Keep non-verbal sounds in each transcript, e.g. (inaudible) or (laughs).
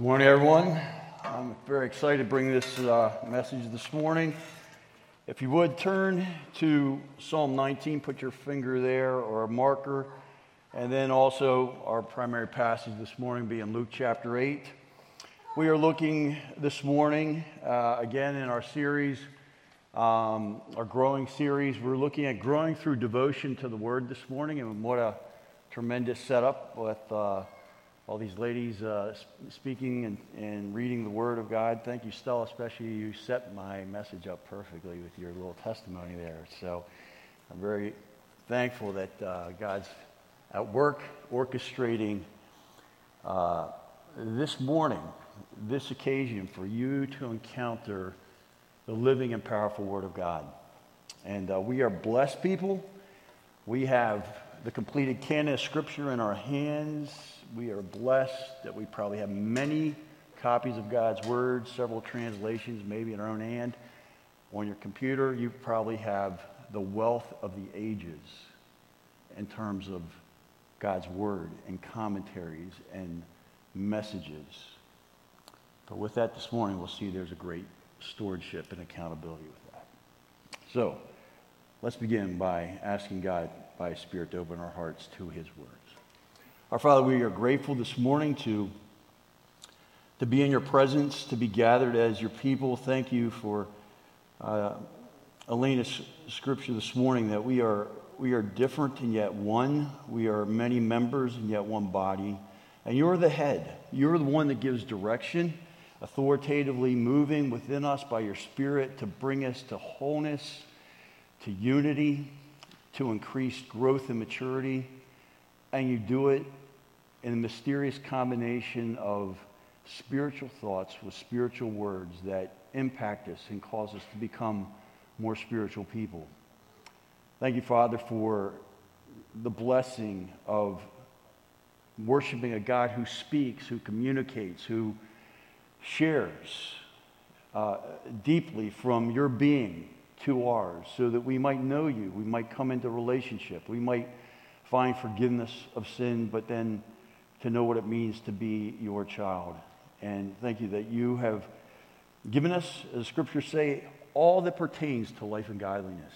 Good morning, everyone. I'm very excited to bring this uh, message this morning. If you would turn to Psalm 19, put your finger there or a marker, and then also our primary passage this morning being Luke chapter 8. We are looking this morning, uh, again in our series, um, our growing series. We're looking at growing through devotion to the Word this morning, and what a tremendous setup with. Uh, all these ladies uh, speaking and, and reading the Word of God. Thank you, Stella, especially you set my message up perfectly with your little testimony there. So I'm very thankful that uh, God's at work orchestrating uh, this morning, this occasion for you to encounter the living and powerful Word of God. And uh, we are blessed people. We have the completed canon of Scripture in our hands we are blessed that we probably have many copies of God's Word, several translations, maybe in our own hand. On your computer, you probably have the wealth of the ages in terms of God's Word and commentaries and messages. But with that this morning, we'll see there's a great stewardship and accountability with that. So, let's begin by asking God by Spirit to open our hearts to His Word. Our Father, we are grateful this morning to, to be in your presence, to be gathered as your people. Thank you for uh, Elena's scripture this morning that we are, we are different and yet one. We are many members and yet one body. And you're the head. You're the one that gives direction, authoritatively moving within us by your Spirit to bring us to wholeness, to unity, to increased growth and maturity. And you do it in a mysterious combination of spiritual thoughts with spiritual words that impact us and cause us to become more spiritual people. Thank you, Father, for the blessing of worshiping a God who speaks, who communicates, who shares uh, deeply from your being to ours so that we might know you, we might come into relationship, we might find forgiveness of sin, but then to know what it means to be your child. And thank you that you have given us, as scriptures say, all that pertains to life and godliness.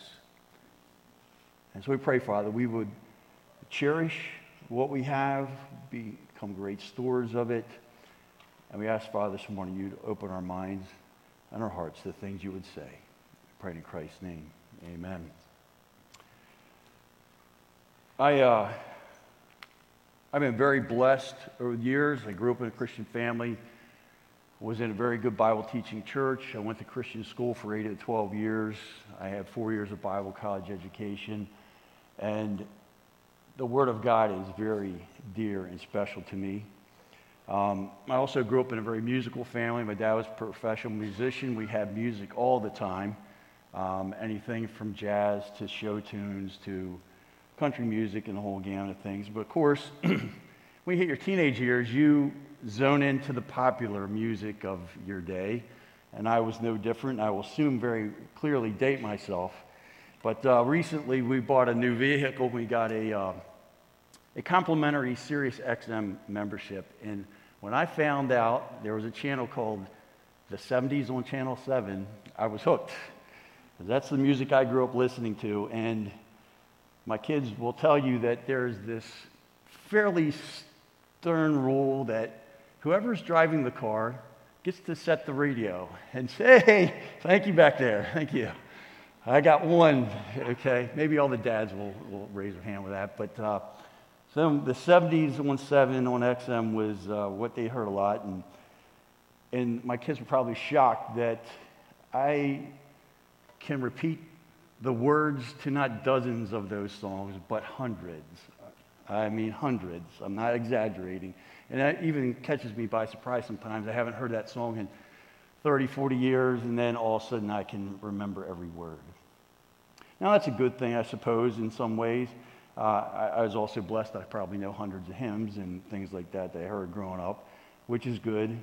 And so we pray, Father, we would cherish what we have, become great stewards of it. And we ask, Father, this morning you to open our minds and our hearts to the things you would say. We pray in Christ's name. Amen. I, uh, I've been very blessed over the years. I grew up in a Christian family, was in a very good Bible teaching church. I went to Christian school for 8 to 12 years. I had four years of Bible college education. And the Word of God is very dear and special to me. Um, I also grew up in a very musical family. My dad was a professional musician. We had music all the time, um, anything from jazz to show tunes to country music and the whole gamut of things. But of course, (clears throat) when you hit your teenage years, you zone into the popular music of your day. And I was no different. I will soon very clearly date myself. But uh, recently, we bought a new vehicle. We got a, uh, a complimentary Sirius XM membership. And when I found out there was a channel called the 70s on Channel 7, I was hooked. That's the music I grew up listening to. And my kids will tell you that there's this fairly stern rule that whoever's driving the car gets to set the radio and say, hey, thank you back there. Thank you. I got one. Okay. Maybe all the dads will, will raise their hand with that. But uh, the 70s on 7 on XM was uh, what they heard a lot. And, and my kids were probably shocked that I can repeat the words to not dozens of those songs, but hundreds. I mean, hundreds. I'm not exaggerating. And that even catches me by surprise sometimes. I haven't heard that song in 30, 40 years, and then all of a sudden I can remember every word. Now, that's a good thing, I suppose, in some ways. Uh, I, I, was also blessed I probably know hundreds of hymns and things like that that I heard growing up, which is good.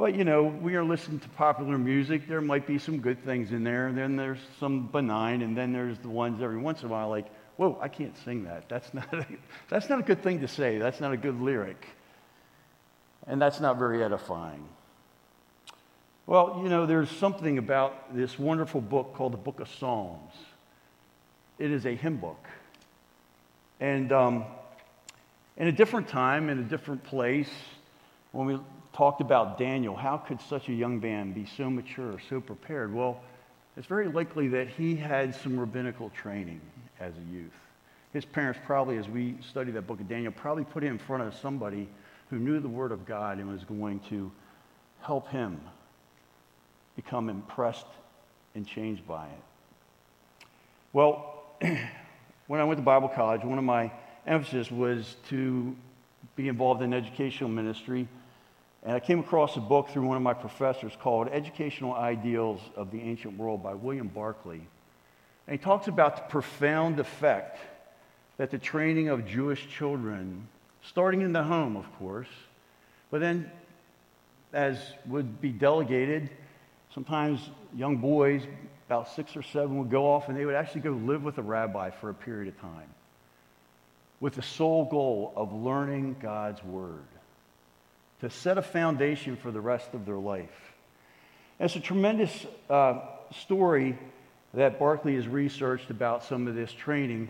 But, you know, we are listening to popular music. There might be some good things in there. Then there's some benign. And then there's the ones every once in a while like, whoa, I can't sing that. That's (laughs) not a, that's not a good thing to say. That's not a good lyric. And that's not very edifying. Well, you know, there's something about this wonderful book called the Book of Psalms. It is a hymn book. And um, in a different time, in a different place, when we talked about Daniel, how could such a young man be so mature, so prepared? Well, it's very likely that he had some rabbinical training as a youth. His parents probably, as we study that book of Daniel, probably put him in front of somebody who knew the Word of God and was going to help him become impressed and changed by it. Well, (clears throat) when I went to Bible college, one of my emphasis was to be involved in educational ministry. And I came across a book through one of my professors called Educational Ideals of the Ancient World by William Barclay. And he talks about the profound effect that the training of Jewish children, starting in the home, of course, but then as would be delegated, sometimes young boys, about six or seven, would go off and they would actually go live with a rabbi for a period of time with the sole goal of learning God's Word, to set a foundation for the rest of their life. It's a tremendous uh, story that Barclay has researched about some of this training.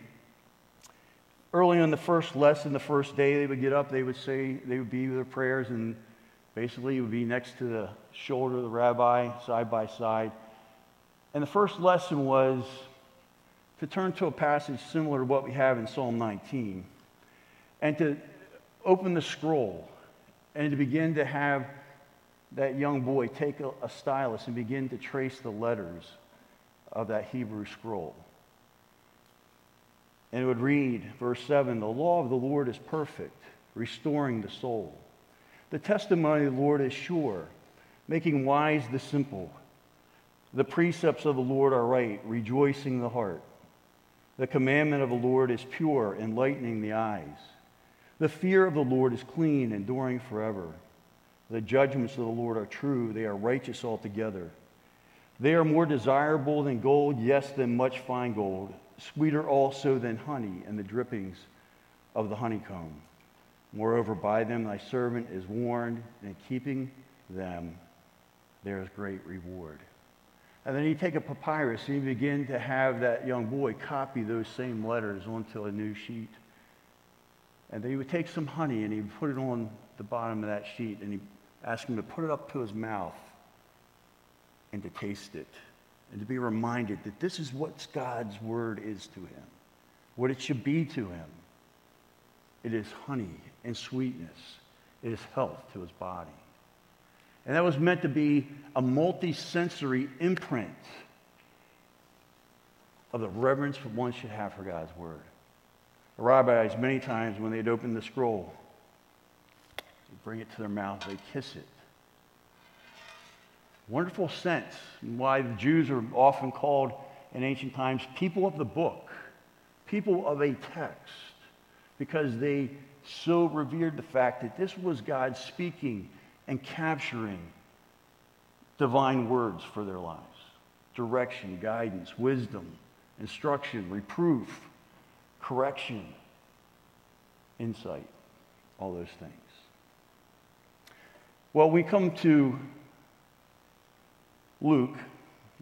Early on the first lesson, the first day, they would get up, they would say, they would be with their prayers, and basically it would be next to the shoulder of the rabbi, side by side. And the first lesson was to turn to a passage similar to what we have in Psalm 19 and to open the scroll and to begin to have that young boy take a, a stylus and begin to trace the letters of that Hebrew scroll. And it would read, verse 7 The law of the Lord is perfect, restoring the soul. The testimony of the Lord is sure, making wise the simple. The precepts of the Lord are right, rejoicing the heart. The commandment of the Lord is pure, enlightening the eyes. The fear of the Lord is clean, enduring forever. The judgments of the Lord are true, they are righteous altogether. They are more desirable than gold, yes, than much fine gold, sweeter also than honey and the drippings of the honeycomb. Moreover, by them thy servant is warned, and in keeping them there is great reward. And then he'd take a papyrus and he'd begin to have that young boy copy those same letters onto a new sheet. And then he would take some honey and he'd put it on the bottom of that sheet and he'd ask him to put it up to his mouth and to taste it and to be reminded that this is what God's word is to him, what it should be to him. It is honey and sweetness, it is health to his body. And that was meant to be a multi-sensory imprint of the reverence one should have for God's Word. Rabbis, many times when they'd open the scroll, they'd bring it to their mouth, they'd kiss it. Wonderful sense, why the Jews are often called in ancient times people of the book, people of a text, because they so revered the fact that this was God speaking and capturing divine words for their lives direction, guidance, wisdom, instruction, reproof, correction, insight, all those things. Well, we come to Luke.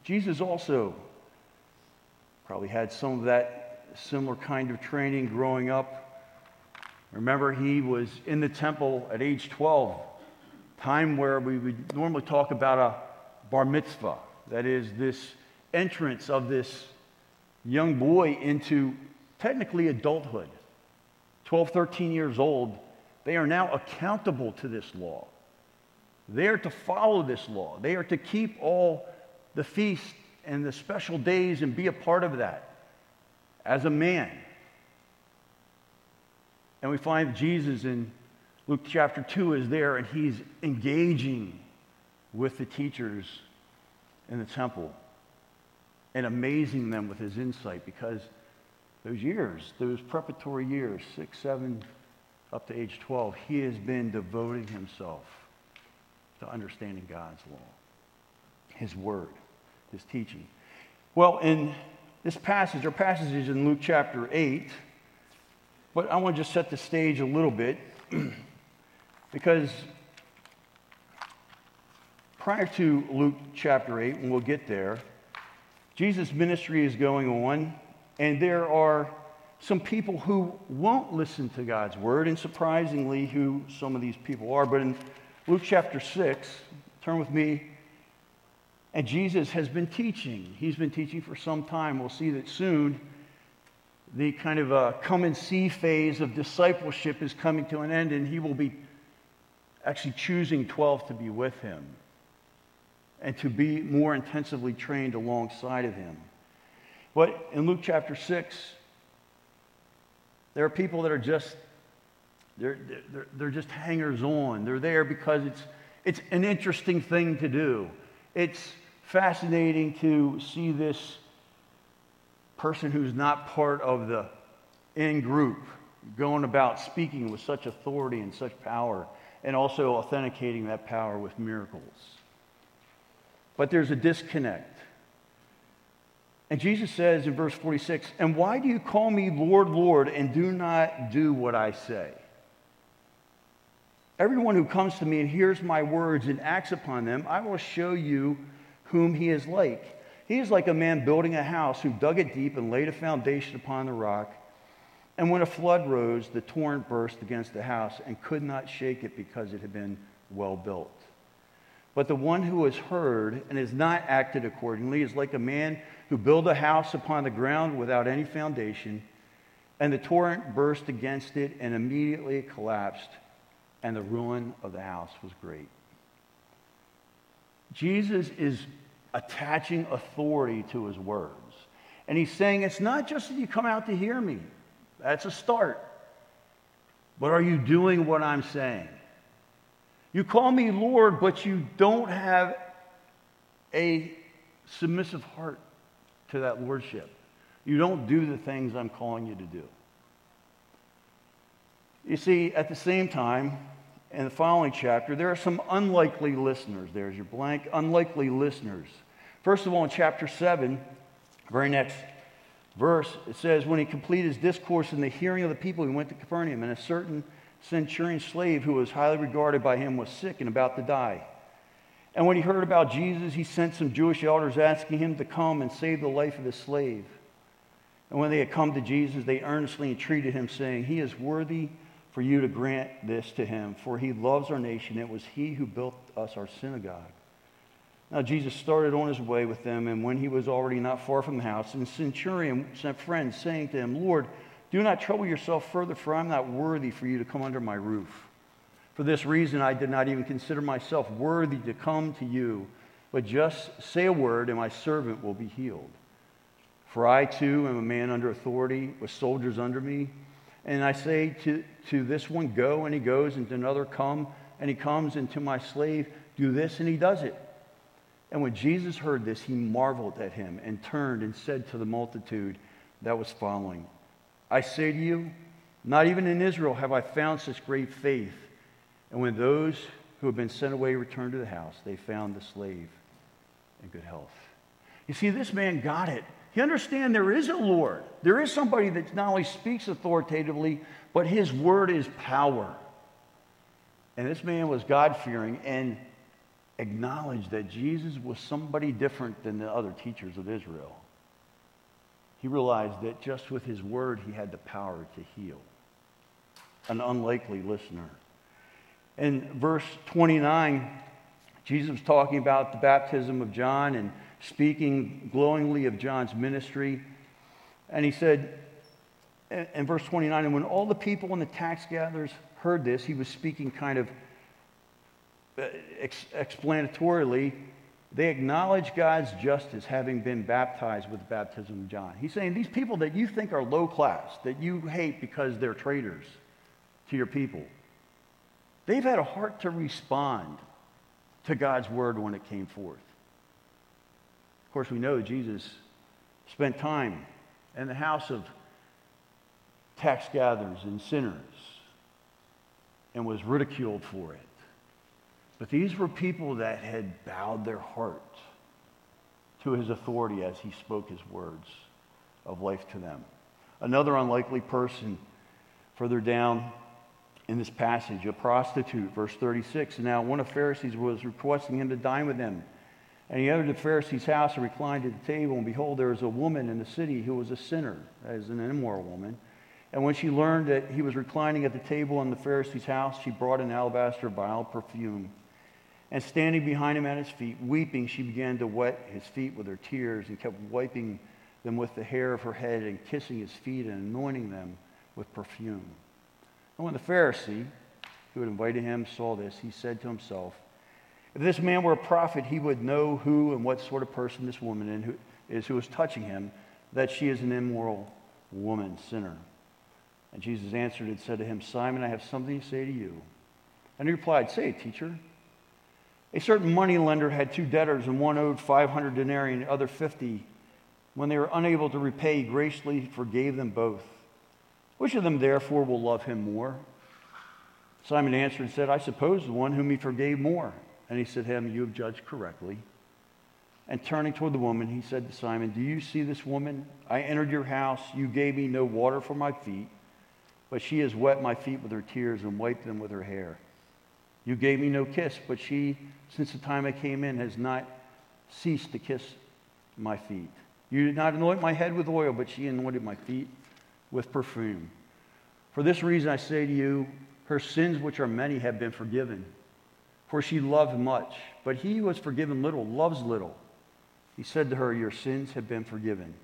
Jesus also probably had some of that similar kind of training growing up. Remember, he was in the temple at age 12 time where we would normally talk about a bar mitzvah. That is, this entrance of this young boy into technically adulthood. 12, 13 years old, they are now accountable to this law. They are to follow this law. They are to keep all the feasts and the special days and be a part of that as a man. And we find Jesus in Luke chapter 2 is there, and he's engaging with the teachers in the temple and amazing them with his insight because those years, those preparatory years, six, seven, up to age 12, he has been devoting himself to understanding God's law, his word, his teaching. Well, in this passage, or passages in Luke chapter 8, but I want to just set the stage a little bit. (clears throat) Because prior to Luke chapter 8, and we'll get there, Jesus' ministry is going on, and there are some people who won't listen to God's word, and surprisingly, who some of these people are. But in Luke chapter 6, turn with me, and Jesus has been teaching. He's been teaching for some time. We'll see that soon the kind of uh, come and see phase of discipleship is coming to an end, and he will be actually choosing 12 to be with him and to be more intensively trained alongside of him. But in Luke chapter 6, there are people that are just, they're, they're, they're just hangers on. They're there because it's, it's an interesting thing to do. It's fascinating to see this person who's not part of the in group going about speaking with such authority and such power and also authenticating that power with miracles. But there's a disconnect. And Jesus says in verse 46, And why do you call me Lord, Lord, and do not do what I say? Everyone who comes to me and hears my words and acts upon them, I will show you whom he is like. He is like a man building a house who dug it deep and laid a foundation upon the rock. And when a flood rose, the torrent burst against the house and could not shake it because it had been well built. But the one who has heard and has not acted accordingly is like a man who built a house upon the ground without any foundation, and the torrent burst against it, and immediately it collapsed, and the ruin of the house was great. Jesus is attaching authority to his words. And he's saying, it's not just that you come out to hear me, that's a start. But are you doing what I'm saying? You call me Lord, but you don't have a submissive heart to that lordship. You don't do the things I'm calling you to do. You see, at the same time, in the following chapter, there are some unlikely listeners. There's your blank, unlikely listeners. First of all, in chapter 7, very next verse, it says, When he completed his discourse in the hearing of the people, he went to Capernaum, and a certain centurion slave who was highly regarded by him was sick and about to die. And when he heard about Jesus, he sent some Jewish elders asking him to come and save the life of his slave. And when they had come to Jesus, they earnestly entreated him, saying, He is worthy for you to grant this to him, for he loves our nation. It was he who built us our synagogue. Now Jesus started on his way with them, and when he was already not far from the house, the centurion sent friends, saying to him, Lord, do not trouble yourself further, for I'm not worthy for you to come under my roof. For this reason, I did not even consider myself worthy to come to you, but just say a word, and my servant will be healed. For I too am a man under authority, with soldiers under me. And I say to, to this one, Go, and he goes, and to another, Come, and he comes, and to my slave, Do this, and he does it. And when Jesus heard this, he marveled at him and turned and said to the multitude that was following, I say to you, not even in Israel have I found such great faith. And when those who had been sent away returned to the house, they found the slave in good health. You see, this man got it. He understands there is a Lord. There is somebody that not only speaks authoritatively, but his word is power. And this man was God fearing and acknowledged that Jesus was somebody different than the other teachers of Israel. He realized that just with his word, he had the power to heal. An unlikely listener. In verse 29, Jesus was talking about the baptism of John and speaking glowingly of John's ministry. And he said, in verse 29, and when all the people and the tax gatherers heard this, he was speaking kind of uh, ex- explanatorily, they acknowledge God's justice having been baptized with the baptism of John. He's saying these people that you think are low class, that you hate because they're traitors to your people, they've had a heart to respond to God's word when it came forth. Of course, we know Jesus spent time in the house of tax gatherers and sinners and was ridiculed for it. But these were people that had bowed their heart to his authority as he spoke his words of life to them. Another unlikely person further down in this passage, a prostitute, verse 36. Now, one of the Pharisees was requesting him to dine with them. And he entered the Pharisee's house and reclined at the table. And behold, there was a woman in the city who was a sinner, as an immoral woman. And when she learned that he was reclining at the table in the Pharisee's house, she brought an alabaster vial of perfume. And standing behind him at his feet, weeping, she began to wet his feet with her tears and kept wiping them with the hair of her head and kissing his feet and anointing them with perfume. And when the Pharisee who had invited him saw this, he said to himself, If this man were a prophet, he would know who and what sort of person this woman is who is touching him, that she is an immoral woman, sinner. And Jesus answered and said to him, Simon, I have something to say to you. And he replied, Say it, teacher. A certain money lender had two debtors, and one owed 500 denarii and the other 50. When they were unable to repay, he graciously forgave them both. Which of them, therefore, will love him more? Simon answered and said, I suppose the one whom he forgave more. And he said to him, You have judged correctly. And turning toward the woman, he said to Simon, Do you see this woman? I entered your house. You gave me no water for my feet, but she has wet my feet with her tears and wiped them with her hair. You gave me no kiss, but she, since the time I came in, has not ceased to kiss my feet. You did not anoint my head with oil, but she anointed my feet with perfume. For this reason I say to you, her sins, which are many, have been forgiven. For she loved much, but he who has forgiven little loves little. He said to her, Your sins have been forgiven.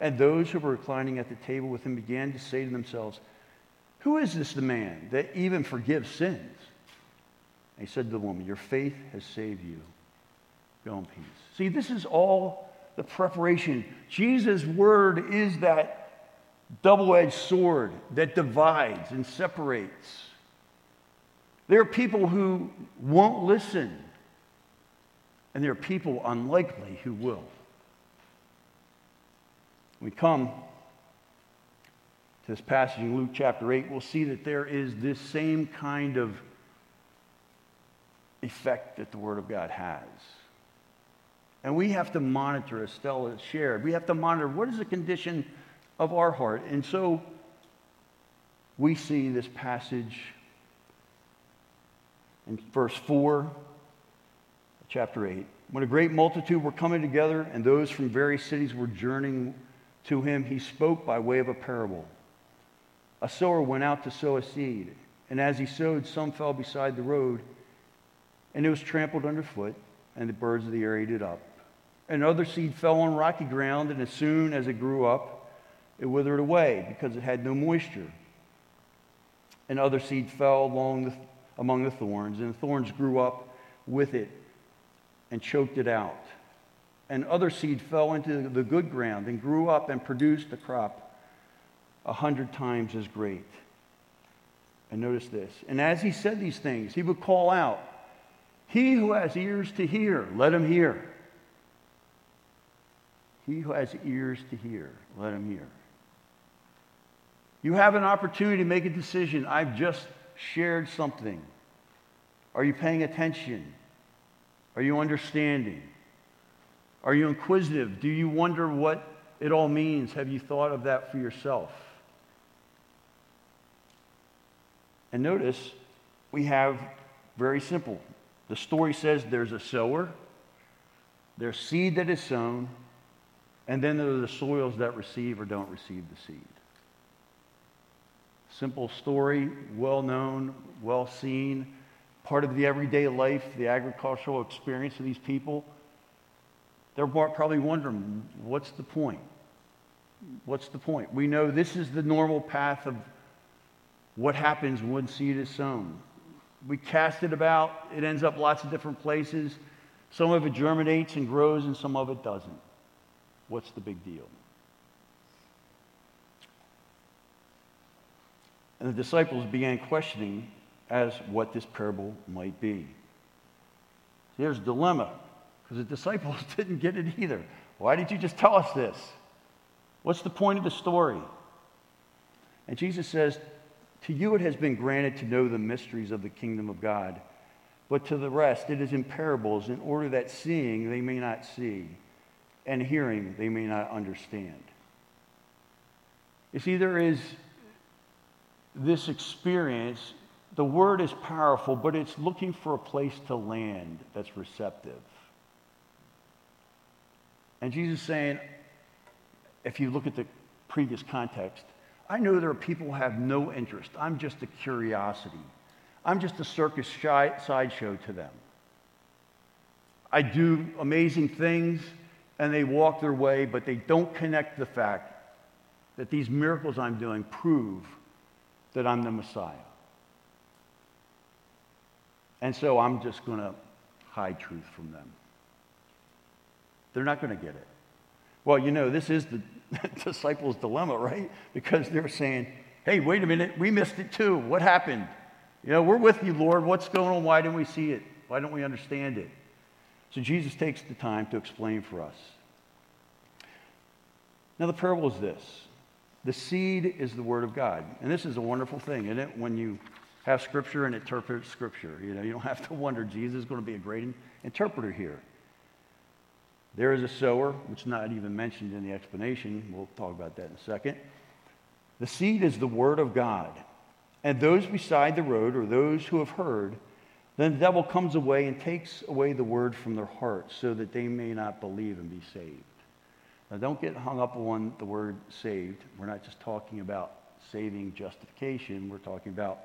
And those who were reclining at the table with him began to say to themselves, Who is this the man that even forgives sins? And he said to the woman, Your faith has saved you. Go in peace. See, this is all the preparation. Jesus' word is that double edged sword that divides and separates. There are people who won't listen, and there are people unlikely who will. we come to this passage in Luke chapter 8, we'll see that there is this same kind of effect that the Word of God has. And we have to monitor, as Stella shared, we have to monitor what is the condition of our heart. And so we see this passage in verse 4, chapter 8. When a great multitude were coming together and those from various cities were journeying to him, he spoke by way of a parable. A sower went out to sow a seed, and as he sowed, some fell beside the road, and it was trampled underfoot, and the birds of the air ate it up. And other seed fell on rocky ground, and as soon as it grew up, it withered away because it had no moisture. And other seed fell along the, among the thorns, and the thorns grew up with it and choked it out. And other seed fell into the good ground and grew up and produced a crop a hundred times as great. And notice this. And as he said these things, he would call out, He who has ears to hear, let him hear. He who has ears to hear, let him hear. You have an opportunity to make a decision. I've just shared something. Are you paying attention? Are you understanding? Are you inquisitive? Do you wonder what it all means? Have you thought of that for yourself? And notice we have very simple. The story says there's a sower, there's seed that is sown, and then there are the soils that receive or don't receive the seed. Simple story, well known, well seen, part of the everyday life, the agricultural experience of these people. They're probably wondering, what's the point? What's the point? We know this is the normal path of what happens when seed is sown. We cast it about, it ends up lots of different places. Some of it germinates and grows, and some of it doesn't. What's the big deal? And the disciples began questioning as what this parable might be. There's a dilemma, because the (laughs) disciples didn't get it either. Why did you just tell us this? What's the point of the story? And Jesus says, To you it has been granted to know the mysteries of the kingdom of God, but to the rest it is in parables, in order that seeing they may not see, and hearing they may not understand. You see, there is this experience the word is powerful, but it's looking for a place to land that's receptive. And Jesus is saying, if you look at the previous context, I know there are people who have no interest. I'm just a curiosity. I'm just a circus sideshow to them. I do amazing things and they walk their way, but they don't connect the fact that these miracles I'm doing prove that I'm the Messiah. And so I'm just going to hide truth from them. They're not going to get it. Well, you know, this is the (laughs) disciples' dilemma, right? Because they're saying, hey, wait a minute, we missed it too. What happened? You know, we're with you, Lord. What's going on? Why didn't we see it? Why don't we understand it? So Jesus takes the time to explain for us. Now, the parable is this the seed is the word of God. And this is a wonderful thing, isn't it? When you have scripture and interpret scripture, you know, you don't (laughs) have to wonder, Jesus is going to be a great interpreter here. There is a sower, which is not even mentioned in the explanation. We'll talk about that in a second. The seed is the word of God. And those beside the road, are those who have heard, then the devil comes away and takes away the word from their hearts so that they may not believe and be saved. Now, don't get hung up on the word saved. We're not just talking about saving justification, we're talking about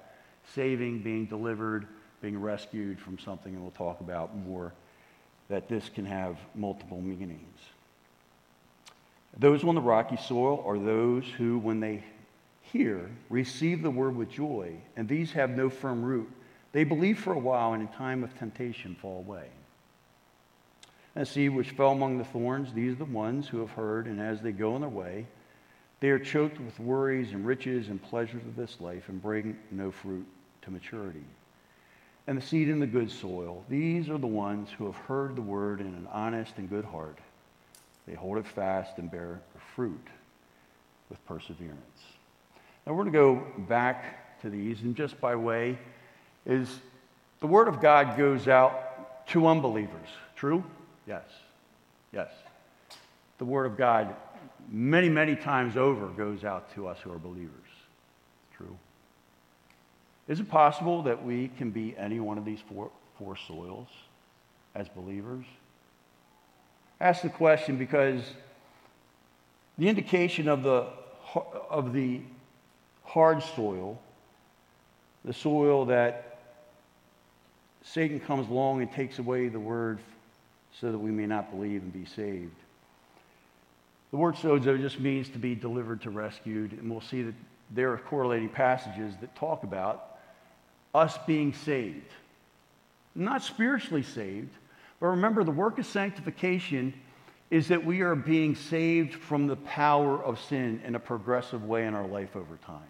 saving, being delivered, being rescued from something, and we'll talk about more that this can have multiple meanings. Those on the rocky soil are those who, when they hear, receive the word with joy, and these have no firm root. They believe for a while, and in time of temptation fall away. And seed which fell among the thorns, these are the ones who have heard, and as they go on their way, they are choked with worries and riches and pleasures of this life and bring no fruit to maturity and the seed in the good soil. These are the ones who have heard the word in an honest and good heart. They hold it fast and bear fruit with perseverance. Now we're going to go back to these, and just by way is the word of God goes out to unbelievers. True? Yes. Yes. The word of God many, many times over goes out to us who are believers. True. Is it possible that we can be any one of these four, four soils as believers? ask the question because the indication of the, of the hard soil, the soil that Satan comes along and takes away the word so that we may not believe and be saved. The word sozo just means to be delivered to rescued, and we'll see that there are correlating passages that talk about us being saved. Not spiritually saved, but remember the work of sanctification is that we are being saved from the power of sin in a progressive way in our life over time.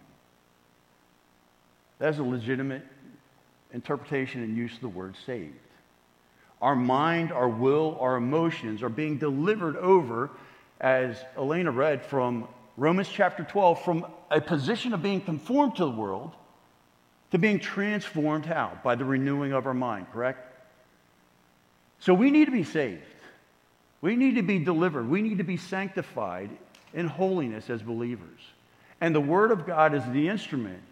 That's a legitimate interpretation and use of the word saved. Our mind, our will, our emotions are being delivered over, as Elena read from Romans chapter 12, from a position of being conformed to the world to being transformed how? By the renewing of our mind, correct? So we need to be saved. We need to be delivered. We need to be sanctified in holiness as believers. And the Word of God is the instrument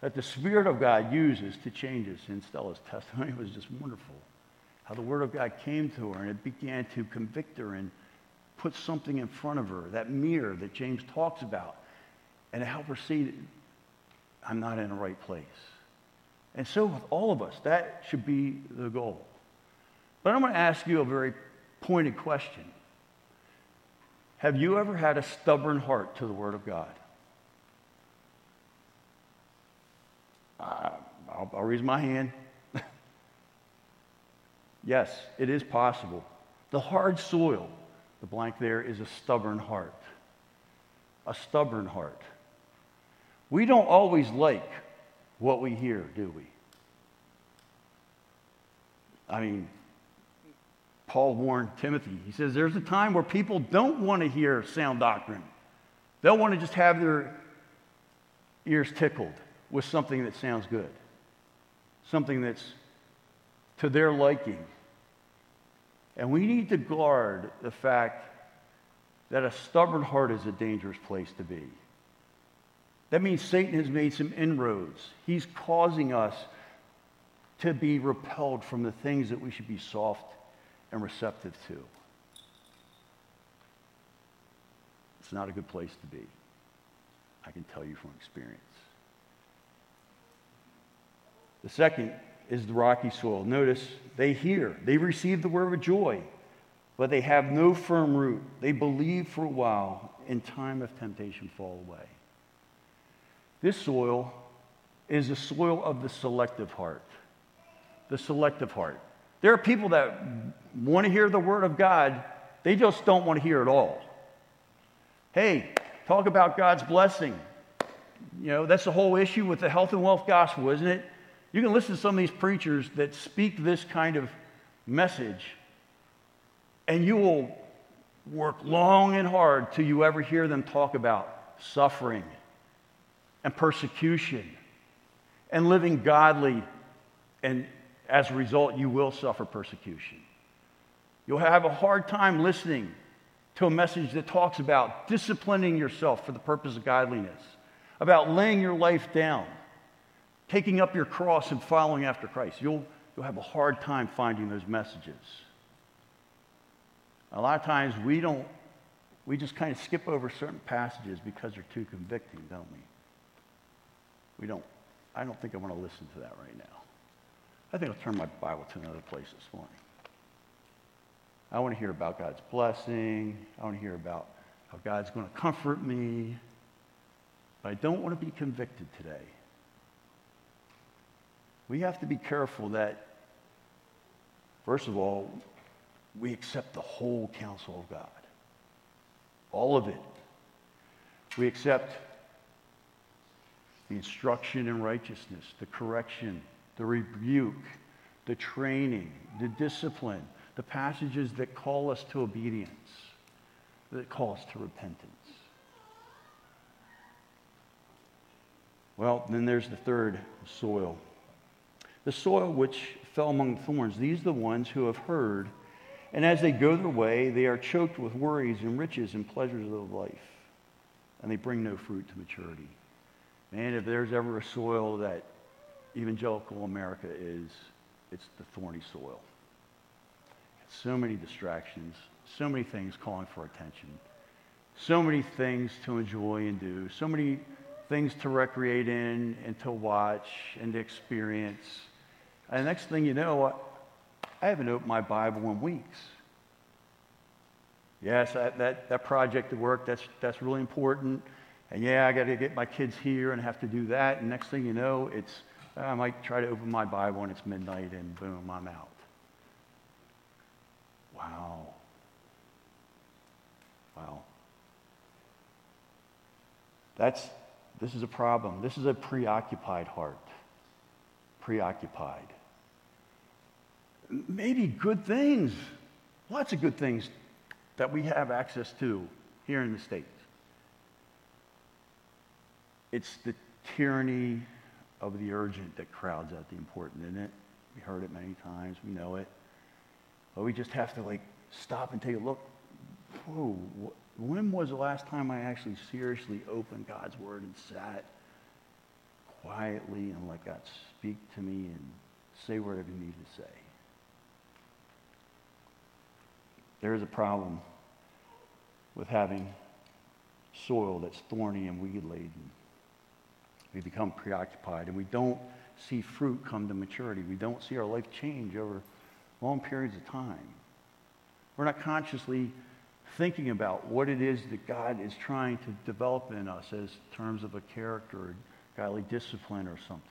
that the Spirit of God uses to change us. And Stella's testimony (laughs) was just wonderful. How the Word of God came to her and it began to convict her and put something in front of her, that mirror that James talks about, and to help her see that I'm not in the right place. And so, with all of us, that should be the goal. But I'm going to ask you a very pointed question Have you ever had a stubborn heart to the Word of God? Uh, I'll, I'll raise my hand. Yes, it is possible. The hard soil, the blank there, is a stubborn heart. A stubborn heart. We don't always like what we hear, do we? I mean, Paul warned Timothy. He says there's a time where people don't want to hear sound doctrine. They'll want to just have their ears tickled with something that sounds good, something that's to their liking. And we need to guard the fact that a stubborn heart is a dangerous place to be. That means Satan has made some inroads. He's causing us to be repelled from the things that we should be soft and receptive to. It's not a good place to be. I can tell you from experience. The second is the rocky soil. Notice they hear, they receive the word of joy, but they have no firm root. They believe for a while, in time of temptation fall away. This soil is the soil of the selective heart. The selective heart. There are people that want to hear the word of God, they just don't want to hear it all. Hey, talk about God's blessing. You know, that's the whole issue with the health and wealth gospel, isn't it? You can listen to some of these preachers that speak this kind of message, and you will work long and hard till you ever hear them talk about suffering and persecution and living godly. And as a result, you will suffer persecution. You'll have a hard time listening to a message that talks about disciplining yourself for the purpose of godliness, about laying your life down, taking up your cross and following after Christ. You'll, you'll have a hard time finding those messages. A lot of times we don't, we just kind of skip over certain passages because they're too convicting, don't we? We don't, I don't think I want to listen to that right now. I think I'll turn my Bible to another place this morning. I want to hear about God's blessing. I want to hear about how God's going to comfort me. But I don't want to be convicted today. We have to be careful that, first of all, we accept the whole counsel of God. All of it. We accept the instruction in righteousness, the correction, the rebuke, the training, the discipline, the passages that call us to obedience, that call us to repentance. Well, then there's the third soil. The soil which fell among thorns. These are the ones who have heard, and as they go their way, they are choked with worries and riches and pleasures of life, and they bring no fruit to maturity. Man, if there's ever a soil that evangelical America is, it's the thorny soil. So many distractions, so many things calling for attention, so many things to enjoy and do, so many things to recreate in and to watch and to experience. And the next thing you know, I haven't opened my Bible in weeks. Yes, that, that, that project at work, that's, that's really important. And yeah, I got to get my kids here and have to do that. And next thing you know, it's, I might try to open my Bible and it's midnight and boom, I'm out. Wow. Wow. That's, this is a problem. This is a preoccupied heart. Preoccupied. Maybe good things, lots of good things that we have access to here in the States. It's the tyranny of the urgent that crowds out the important, isn't it? We heard it many times. We know it. But we just have to like stop and take a look. Whoa, when was the last time I actually seriously opened God's Word and sat quietly and let God speak to me and say whatever He needed to say? There is a problem with having soil that's thorny and weed laden. We become preoccupied and we don't see fruit come to maturity. We don't see our life change over long periods of time. We're not consciously thinking about what it is that God is trying to develop in us as terms of a character, or godly discipline, or something.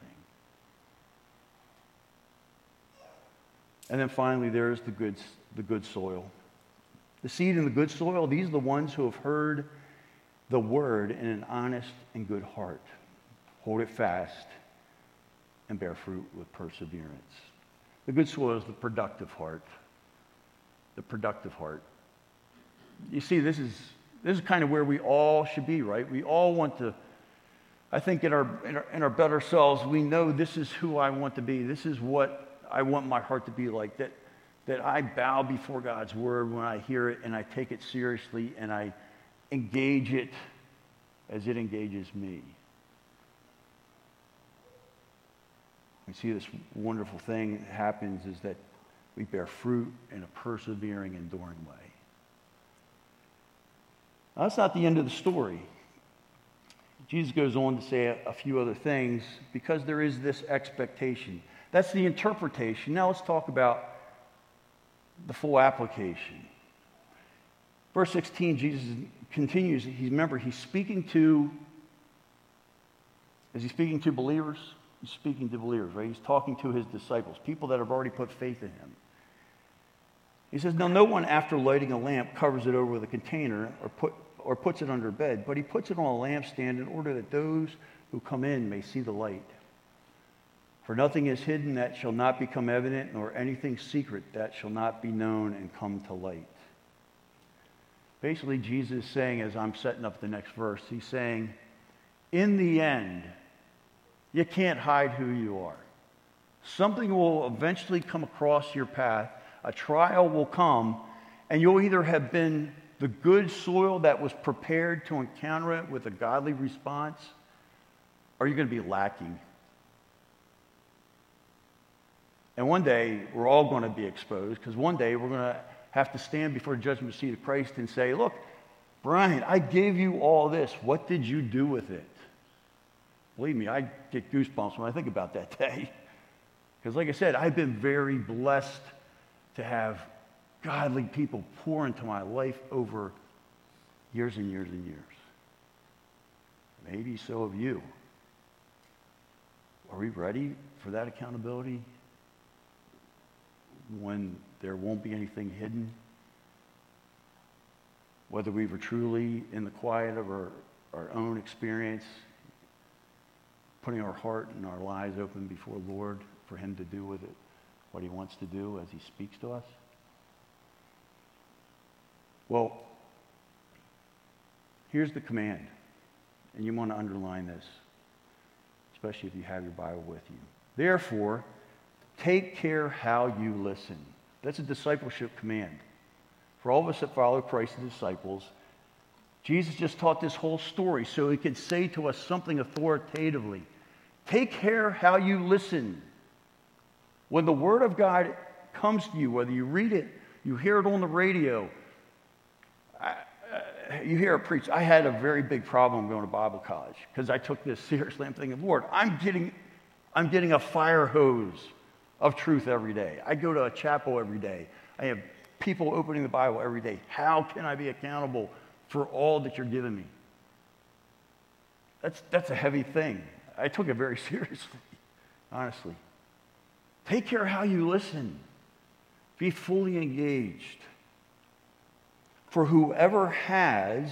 And then finally, there's the good, the good soil. The seed in the good soil, these are the ones who have heard the word in an honest and good heart. Hold it fast and bear fruit with perseverance. The good soil is the productive heart. The productive heart. You see, this is, this is kind of where we all should be, right? We all want to, I think in our, in our, in our better selves, we know this is who I want to be. This is what I want my heart to be like. That, that I bow before God's word when I hear it and I take it seriously and I engage it as it engages me. We see this wonderful thing that happens is that we bear fruit in a persevering, enduring way. Now, that's not the end of the story. Jesus goes on to say a, a few other things because there is this expectation. That's the interpretation. Now let's talk about the full application. Verse 16, Jesus continues. He, remember, he's speaking to, is he speaking to believers? He's speaking to believers, right? He's talking to his disciples, people that have already put faith in him. He says, Now, no one after lighting a lamp covers it over with a container or, put, or puts it under a bed, but he puts it on a lampstand in order that those who come in may see the light. For nothing is hidden that shall not become evident, nor anything secret that shall not be known and come to light. Basically, Jesus is saying, as I'm setting up the next verse, he's saying, in the end, you can't hide who you are. Something will eventually come across your path, a trial will come, and you'll either have been the good soil that was prepared to encounter it with a godly response, or you're going to be lacking And one day, we're all going to be exposed because one day we're going to have to stand before the judgment seat of Christ and say, Look, Brian, I gave you all this. What did you do with it? Believe me, I get goosebumps when I think about that (laughs) day. Because, like I said, I've been very blessed to have godly people pour into my life over years and years and years. Maybe so have you. Are we ready for that accountability? When there won't be anything hidden. Whether we were truly in the quiet of our, our own experience, putting our heart and our lives open before Lord for Him to do with it what He wants to do as He speaks to us. Well, here's the command, and you want to underline this, especially if you have your Bible with you. Therefore, Take care how you listen. That's a discipleship command. For all of us that follow Christ disciples, Jesus just taught this whole story so he could say to us something authoritatively. Take care how you listen. When the Word of God comes to you, whether you read it, you hear it on the radio, uh, you hear it preached. I had a very big problem going to Bible college because I took this (laughs) seriously. I'm thinking, Lord, I'm getting, I'm getting a fire hose of truth every day. I go to a chapel every day. I have people opening the Bible every day. How can I be accountable for all that you're giving me? That's, that's a heavy thing. I took it very (laughs) seriously, honestly. Take care how you listen. Be fully engaged. For whoever has,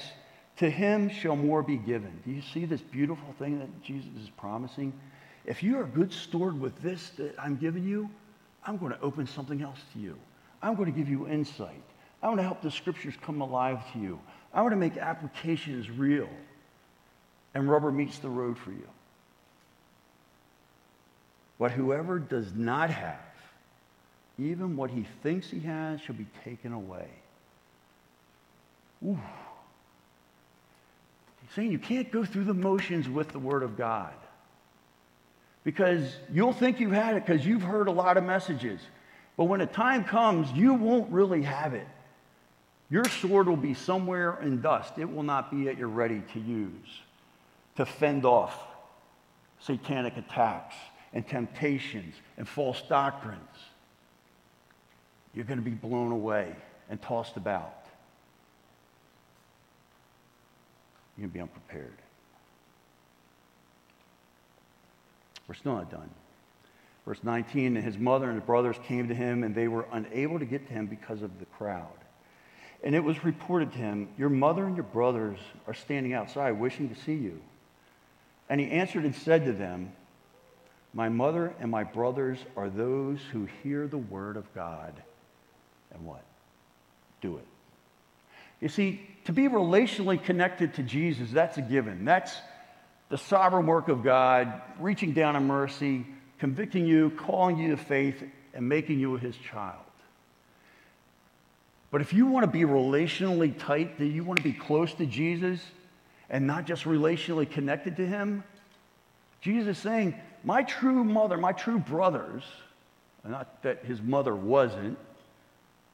to him shall more be given. Do you see this beautiful thing that Jesus is promising? If you are good steward with this that I'm giving you, I'm going to open something else to you. I'm going to give you insight. I want to help the scriptures come alive to you. I want to make applications real. And rubber meets the road for you. But whoever does not have, even what he thinks he has, shall be taken away. Ooh. He's saying you can't go through the motions with the Word of God because you'll think you had it because you've heard a lot of messages. But when the time comes, you won't really have it. Your sword will be somewhere in dust. It will not be at your ready to use to fend off satanic attacks and temptations and false doctrines. You're going to be blown away and tossed about. You're going to be unprepared. We're still not done. Verse 19, and his mother and his brothers came to him, and they were unable to get to him because of the crowd. And it was reported to him, Your mother and your brothers are standing outside wishing to see you. And he answered and said to them, My mother and my brothers are those who hear the word of God. And what? Do it. You see, to be relationally connected to Jesus, that's a given. That's the sovereign work of God, reaching down in mercy, convicting you, calling you to faith, and making you his child. But if you want to be relationally tight, that you want to be close to Jesus and not just relationally connected to him, Jesus is saying, my true mother, my true brothers, not that his mother wasn't,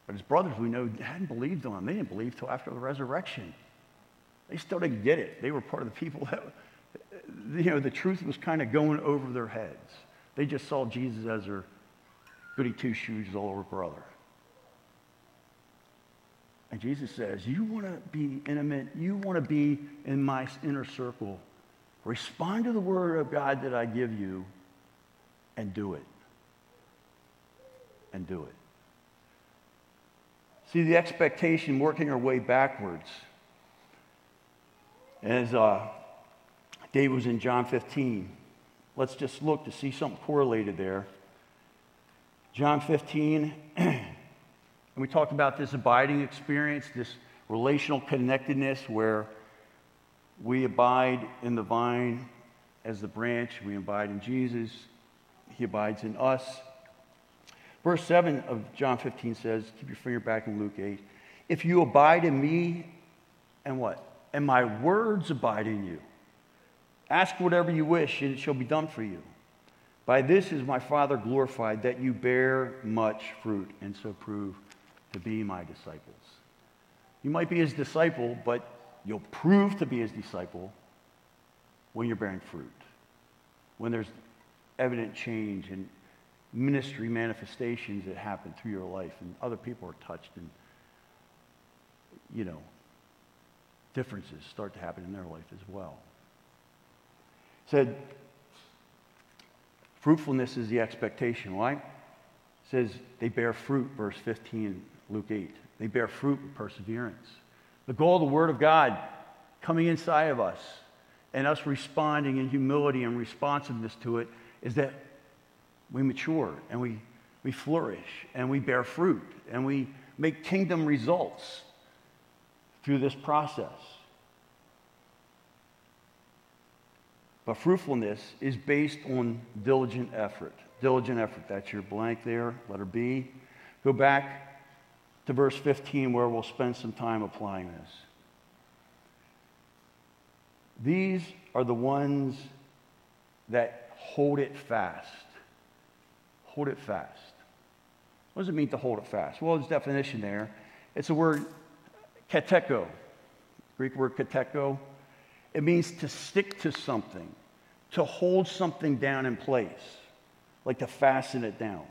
but his brothers we know hadn't believed on him. They didn't believe till after the resurrection. They still didn't get it. They were part of the people that, you know, the truth was kind of going over their heads. They just saw Jesus as their goody two shoes older brother. And Jesus says, You want to be intimate, you want to be in my inner circle. Respond to the word of God that I give you and do it. And do it. See the expectation working our way backwards. As uh, Dave was in John 15, let's just look to see something correlated there. John 15, (clears throat) and we talked about this abiding experience, this relational connectedness where we abide in the vine as the branch, we abide in Jesus, He abides in us. Verse 7 of John 15 says, keep your finger back in Luke 8. If you abide in me, and what? And my words abide in you. Ask whatever you wish, and it shall be done for you. By this is my Father glorified, that you bear much fruit, and so prove to be my disciples. You might be his disciple, but you'll prove to be his disciple when you're bearing fruit, when there's evident change and ministry manifestations that happen through your life, and other people are touched, and, you know, differences start to happen in their life as well. Said, Fruitfulness is the expectation. Why? Says they bear fruit, verse 15, Luke 8. They bear fruit with perseverance. The goal of the Word of God coming inside of us and us responding in humility and responsiveness to it is that we mature and we, we flourish and we bear fruit and we make kingdom results through this process. But fruitfulness is based on diligent effort. Diligent effort. That's your blank there, letter B. Go back to verse 15 where we'll spend some time applying this. These are the ones that hold it fast. Hold it fast. What does it mean to hold it fast? Well, there's definition there. It's a word kateko, Greek word kateko. It means to stick to something, to hold something down in place, like to fasten it down.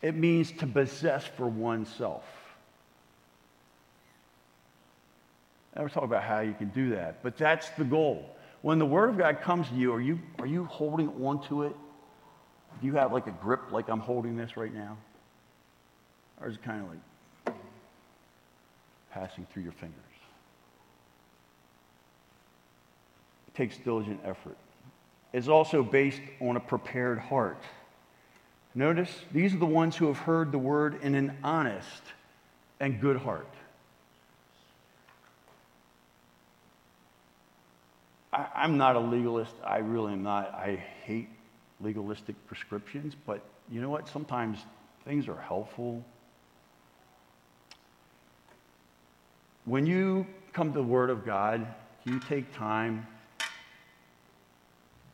It means to possess for oneself. I never talk about how you can do that, but that's the goal. When the Word of God comes to you, are you, are you holding on to it? Do you have like a grip like I'm holding this right now? Or is it kind of like passing through your fingers? It takes diligent effort. It's also based on a prepared heart. Notice, these are the ones who have heard the word in an honest and good heart. I, am not a legalist. I really am not. I hate legalistic prescriptions, but you know what? Sometimes things are helpful. When you come to the Word of God, you take time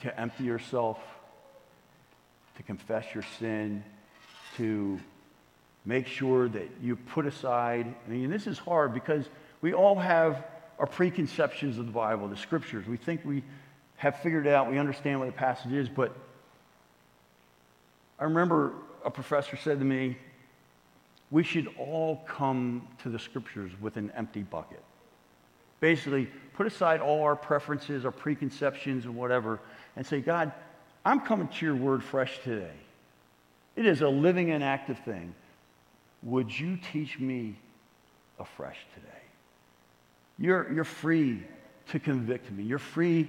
to empty yourself, to confess your sin, to make sure that you put aside. I mean, this is hard because we all have our preconceptions of the Bible, the scriptures. We think we have figured out, we understand what the passage is, but I remember a professor said to me, we should all come to the scriptures with an empty bucket. Basically, put aside all our preferences, our preconceptions, and whatever, and say, God, I'm coming to your word fresh today. It is a living and active thing. Would you teach me afresh today? You're, you're free to convict me. You're free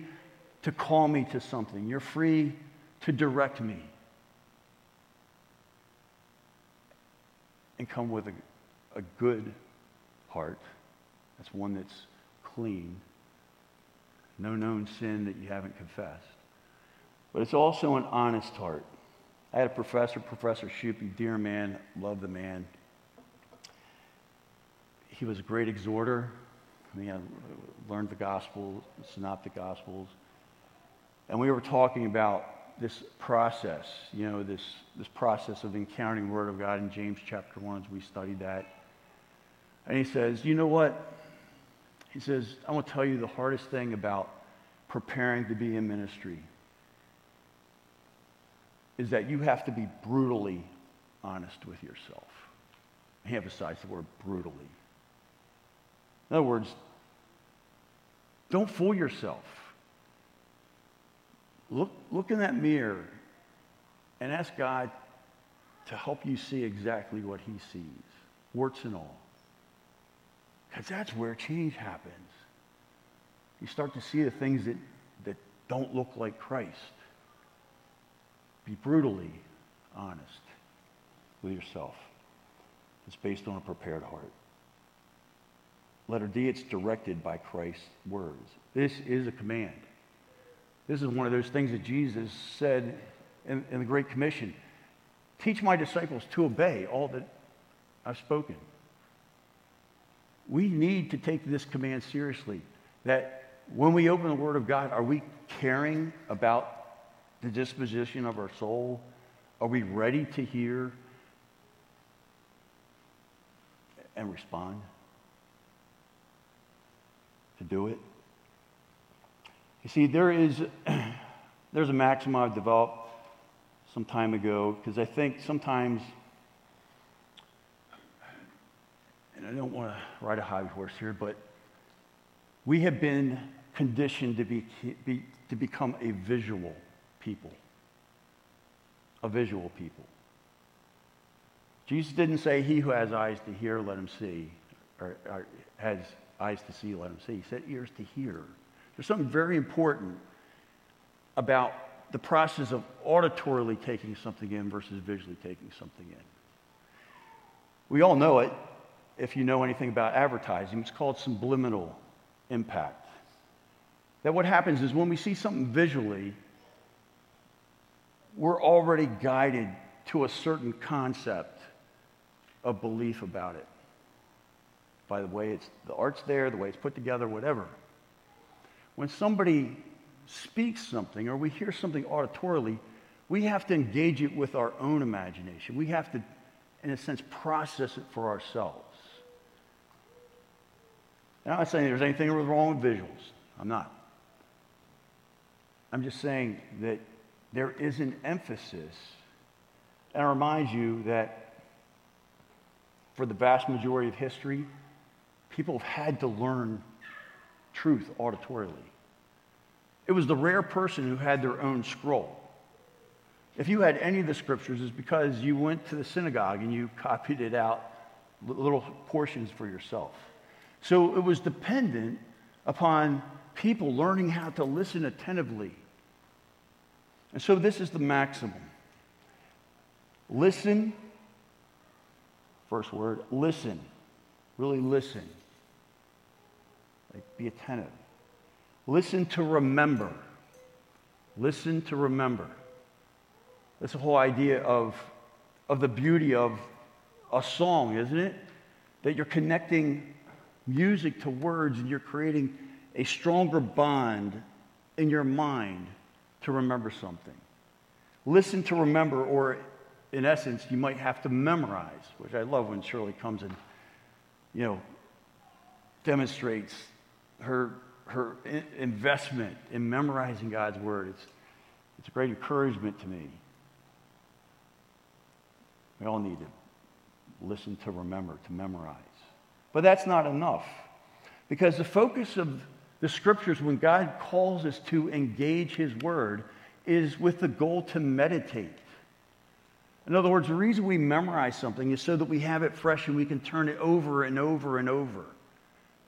to call me to something. You're free to direct me. And come with a, a good heart. That's one that's clean. No known sin that you haven't confessed. But it's also an honest heart. I had a professor, Professor Shupe, dear man, love the man. He was a great exhorter. I mean, I learned the gospel, synoptic gospels. And we were talking about this process, you know, this, this process of encountering the Word of God in James chapter 1 as we studied that. And he says, you know what? He says, I want to tell you the hardest thing about preparing to be in ministry is that you have to be brutally honest with yourself. He emphasized the word brutally. In other words, don't fool yourself. Look, look in that mirror and ask God to help you see exactly what he sees, warts and all. Because that's where change happens. You start to see the things that, that don't look like Christ. Be brutally honest with yourself. It's based on a prepared heart. Letter D, it's directed by Christ's words. This is a command. This is one of those things that Jesus said in, in the Great Commission Teach my disciples to obey all that I've spoken. We need to take this command seriously. That when we open the Word of God, are we caring about the disposition of our soul? Are we ready to hear and respond? To do it? You see, there is (clears throat) there's a maxim I've developed some time ago because I think sometimes, and I don't want to ride a high horse here, but we have been conditioned to, be, be, to become a visual people. A visual people. Jesus didn't say, He who has eyes to hear, let him see, or, or has eyes to see, let him see. He said, ears to hear. There's something very important about the process of auditorily taking something in versus visually taking something in. We all know it if you know anything about advertising. It's called subliminal impact. That what happens is when we see something visually, we're already guided to a certain concept of belief about it by the way it's the art's there, the way it's put together, whatever when somebody speaks something or we hear something auditorily, we have to engage it with our own imagination. We have to, in a sense, process it for ourselves. I'm not saying there's anything wrong with visuals. I'm not. I'm just saying that there is an emphasis, and I remind you that for the vast majority of history, people have had to learn truth auditorily. It was the rare person who had their own scroll. If you had any of the scriptures, it's because you went to the synagogue and you copied it out, little portions for yourself. So it was dependent upon people learning how to listen attentively. And so this is the maximum listen, first word, listen. Really listen. Like, be attentive. Listen to remember. Listen to remember. That's the whole idea of, of the beauty of a song, isn't it? That you're connecting music to words and you're creating a stronger bond in your mind to remember something. Listen to remember, or in essence, you might have to memorize, which I love when Shirley comes and, you know, demonstrates her, her investment in memorizing God's word. It's, it's a great encouragement to me. We all need to listen to remember, to memorize. But that's not enough. Because the focus of the scriptures, when God calls us to engage his word, is with the goal to meditate. In other words, the reason we memorize something is so that we have it fresh and we can turn it over and over and over.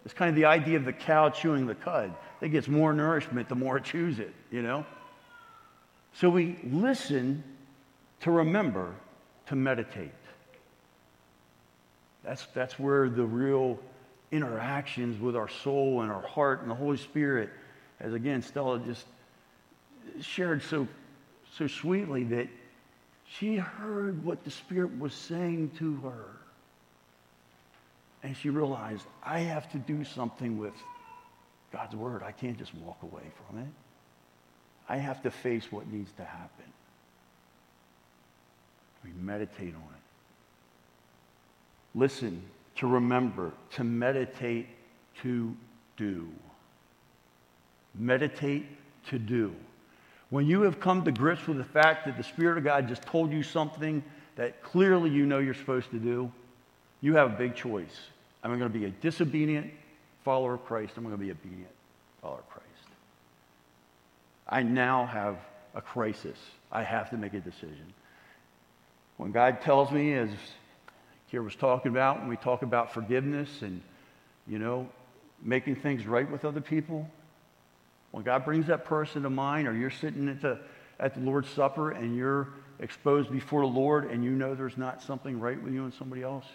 It's kind of the idea of the cow chewing the cud. It gets more nourishment the more it chews it, you know? So we listen to remember, to meditate. That's, that's where the real interactions with our soul and our heart and the Holy Spirit, as again Stella just shared so, so sweetly, that she heard what the Spirit was saying to her. And she realized, I have to do something with God's word. I can't just walk away from it. I have to face what needs to happen. We meditate on it. Listen, to remember, to meditate, to do. Meditate, to do. When you have come to grips with the fact that the Spirit of God just told you something that clearly you know you're supposed to do, you have a big choice. I'm going to be a disobedient follower of Christ? I'm going to be obedient follower of Christ. I now have a crisis. I have to make a decision. When God tells me, as Kier was talking about, when we talk about forgiveness and, you know, making things right with other people, when God brings that person to mind, or you're sitting at the, at the Lord's Supper and you're exposed before the Lord and you know there's not something right with you and somebody else,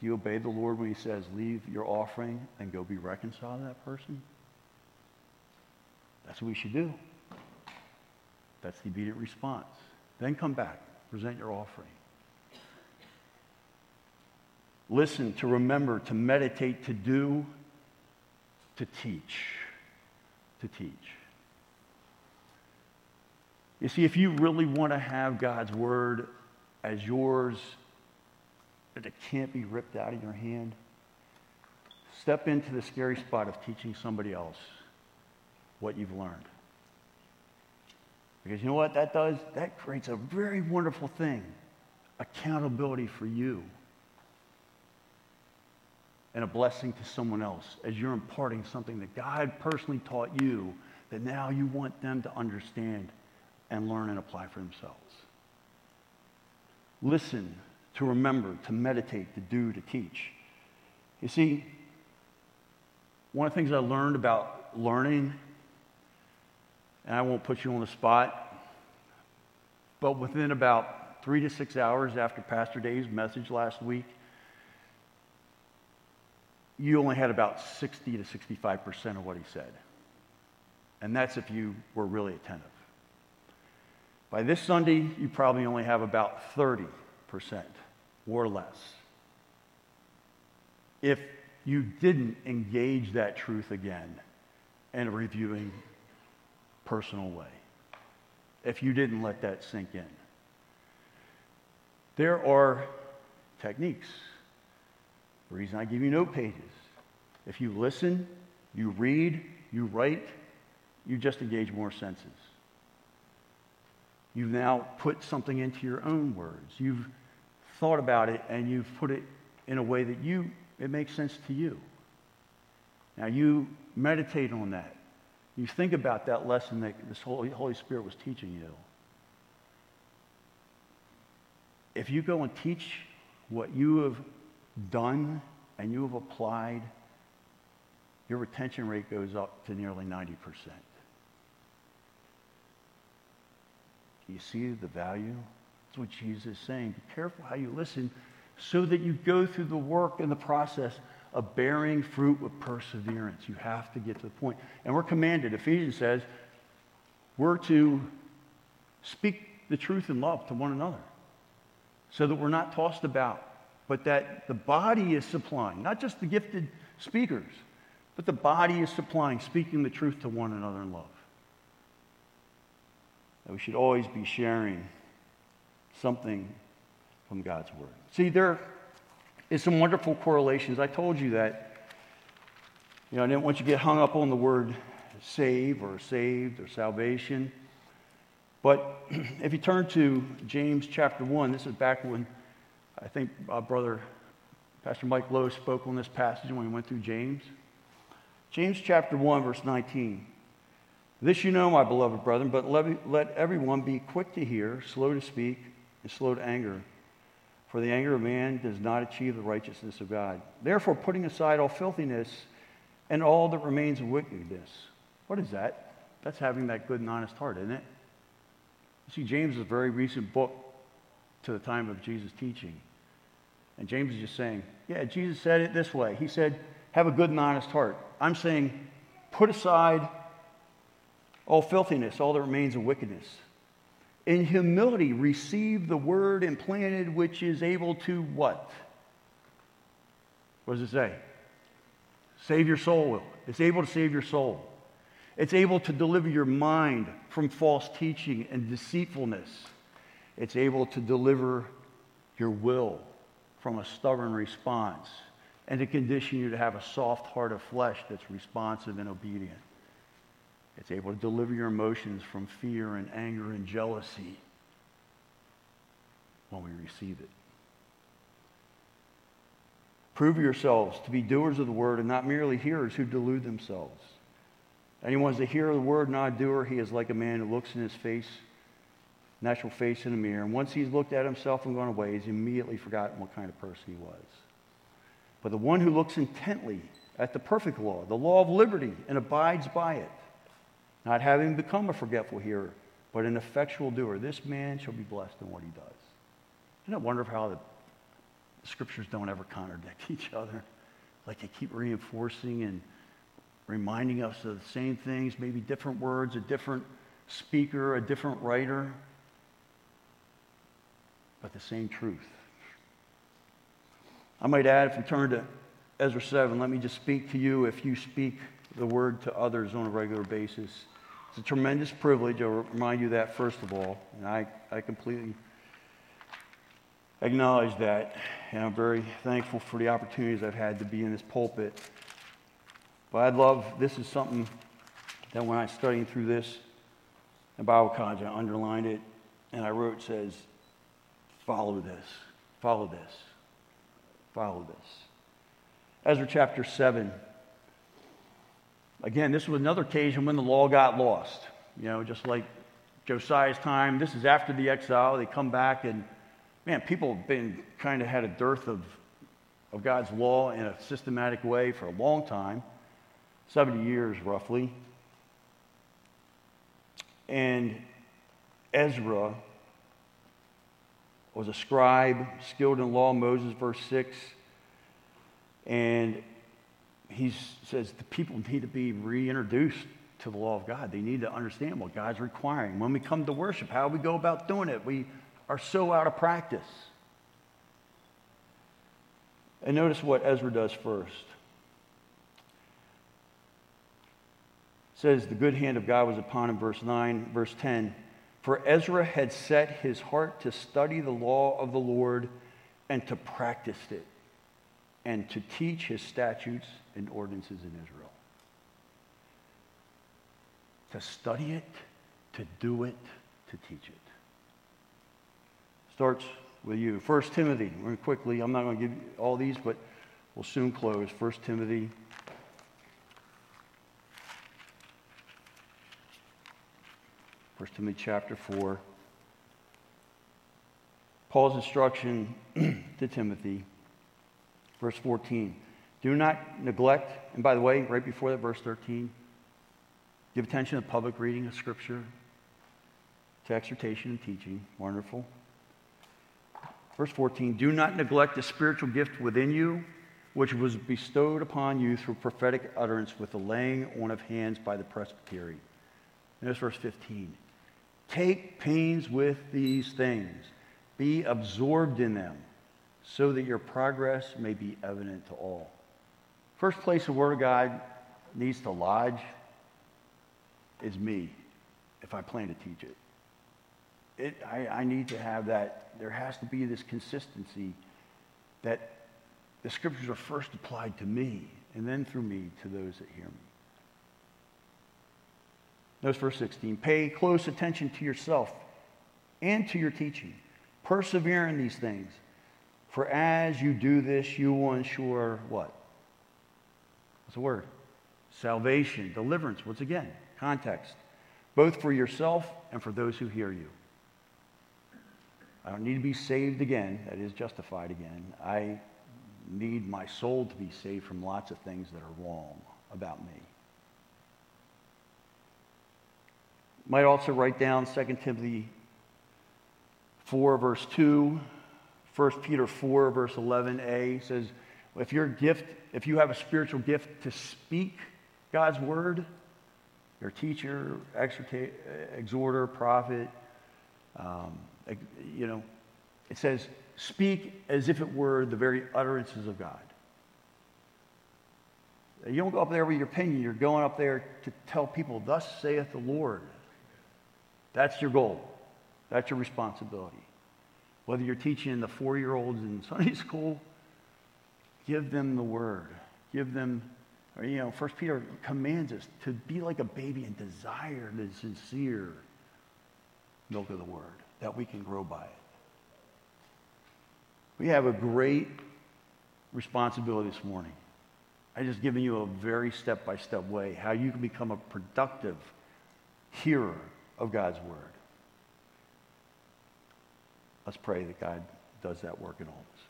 do you obey the Lord when he says, leave your offering and go be reconciled to that person? That's what we should do. That's the immediate response. Then come back, present your offering. Listen, to remember, to meditate, to do, to teach. To teach. You see, if you really want to have God's word as yours, that it can't be ripped out of your hand, step into the scary spot of teaching somebody else what you've learned. Because you know what that does? That creates a very wonderful thing accountability for you and a blessing to someone else as you're imparting something that God personally taught you that now you want them to understand and learn and apply for themselves. Listen, to remember, to meditate, to do, to teach. You see, one of the things I learned about learning and I won't put you on the spot, but within about three to six hours after Pastor Dave's message last week, you only had about 60 to 65% of what he said. And that's if you were really attentive. By this Sunday, you probably only have about 30%, or less. If you didn't engage that truth again and reviewing personal way if you didn't let that sink in. There are techniques. The reason I give you note pages. If you listen, you read, you write, you just engage more senses. You've now put something into your own words. You've thought about it and you've put it in a way that you it makes sense to you. Now you meditate on that. You think about that lesson that this Holy, Holy Spirit was teaching you. If you go and teach what you have done and you have applied, your retention rate goes up to nearly 90%. Do you see the value? That's what Jesus is saying. Be careful how you listen so that you go through the work and the process of bearing fruit with perseverance. You have to get to the point. And we're commanded, Ephesians says, we're to speak the truth in love to one another so that we're not tossed about, but that the body is supplying, not just the gifted speakers, but the body is supplying, speaking the truth to one another in love. That we should always be sharing something from God's Word. See, there is some wonderful correlations. I told you that. You know, I didn't want you to get hung up on the word save or saved or salvation. But (clears throat) if you turn to James chapter 1, this is back when I think uh, brother Pastor Mike Lowe spoke on this passage when we went through James. James chapter 1, verse 19. This you know, my beloved brethren, but let, let everyone be quick to hear, slow to speak, and slow to anger for the anger of man does not achieve the righteousness of God. Therefore, putting aside all filthiness and all that remains of wickedness. What is that? That's having that good and honest heart, isn't it? You see, James is a very recent book to the time of Jesus' teaching. And James is just saying, yeah, Jesus said it this way. He said, have a good and honest heart. I'm saying, put aside all filthiness, all that remains of wickedness in humility receive the word implanted which is able to what? What does it say? Save your soul. It's able to save your soul. It's able to deliver your mind from false teaching and deceitfulness. It's able to deliver your will from a stubborn response and to condition you to have a soft heart of flesh that's responsive and obedient. It's able to deliver your emotions from fear and anger and jealousy when we receive it. Prove yourselves to be doers of the word and not merely hearers who delude themselves. Anyone who's a hearer of the word, not a doer, he is like a man who looks in his face, natural face in a mirror. And once he's looked at himself and gone away, he's immediately forgotten what kind of person he was. But the one who looks intently at the perfect law, the law of liberty, and abides by it, not having become a forgetful hearer, but an effectual doer, this man shall be blessed in what he does. Isn't it wonderful how the scriptures don't ever contradict (laughs) each other? Like they keep reinforcing and reminding us of the same things, maybe different words, a different speaker, a different writer, but the same truth. I might add, if we turn to Ezra 7, let me just speak to you if you speak the word to others on a regular basis. It's a tremendous privilege. I'll remind you that, first of all. And I, I completely acknowledge that. And I'm very thankful for the opportunities I've had to be in this pulpit. But I'd love, this is something that when I was studying through this in Bible college, I underlined it and I wrote, says, follow this, follow this, follow this. Ezra chapter 7. Again, this was another occasion when the law got lost. You know, just like Josiah's time, this is after the exile. They come back and, man, people have been kind of had a dearth of, of God's law in a systematic way for a long time. 70 years roughly. And Ezra was a scribe, skilled in law, Moses, verse 6. And he says the people need to be reintroduced to the law of God. They need to understand what God's requiring. When we come to worship, how we go about doing it, we are so out of practice. And notice what Ezra does first. says the good hand of God was upon him, verse 9, verse 10. For Ezra had set his heart to study the law of the Lord and to practice it, and to teach his statutes and ordinances in Israel. To study it, to do it, to teach it. Starts with you. First Timothy, very quickly, I'm not going to give you all these, but we'll soon close. First Timothy 1 Timothy chapter 4. Paul's instruction (clears throat) to Timothy, verse 14. Do not neglect, and by the way, right before that, verse 13, give attention to public reading of Scripture, to exhortation and teaching. Wonderful. Verse 14 Do not neglect the spiritual gift within you, which was bestowed upon you through prophetic utterance with the laying on of hands by the presbytery. Notice verse 15. Take pains with these things, be absorbed in them, so that your progress may be evident to all. First place the Word of God needs to lodge is me, if I plan to teach it. it I, I need to have that, there has to be this consistency that the scriptures are first applied to me and then through me to those that hear me. Notice verse 16. Pay close attention to yourself and to your teaching. Persevere in these things. For as you do this, you will ensure what? What's the word? Salvation, deliverance. Once again, context. Both for yourself and for those who hear you. I don't need to be saved again, that is, justified again. I need my soul to be saved from lots of things that are wrong about me. Might also write down 2 Timothy 4, verse 2, 1 Peter 4, verse 11a says, if your gift, if you have a spiritual gift to speak God's word, your teacher, exhorter, prophet, um, you know, it says, speak as if it were the very utterances of God. You don't go up there with your opinion. You're going up there to tell people, Thus saith the Lord. That's your goal. That's your responsibility. Whether you're teaching the four year olds in (laughs) Sunday school, give them the word. Give them, or, you know, First Peter commands us to be like a baby and desire the sincere milk of the word, that we can grow by it. We have a great responsibility this morning. I just given you a very step by step way how you can become a productive hearer of God's word. Let's pray that God does that work in all of us.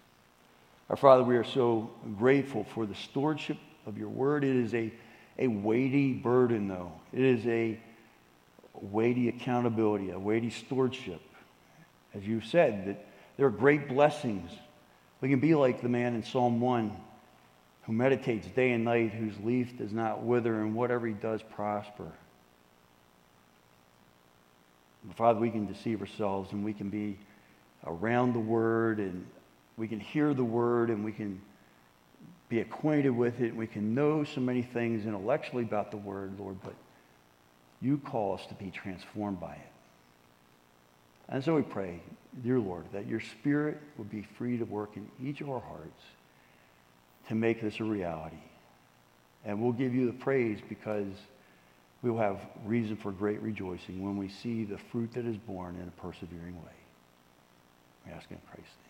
Our Father, we are so grateful for the stewardship of your word. It is a, a weighty burden, though. It is a weighty accountability, a weighty stewardship. As you've said, that there are great blessings. We can be like the man in Psalm 1 who meditates day and night, whose leaf does not wither, and whatever he does prosper. Father, we can deceive ourselves and we can be around the Word and we can hear the Word and we can be acquainted with it. And we can know so many things intellectually about the Word, Lord, but you call us to be transformed by it. And so we pray, dear Lord, that your Spirit would be free to work in each of our hearts to make this a reality. And we'll give you the praise because we will have reason for great rejoicing when we see the fruit that is borne in a persevering way. We ask in Christ's name.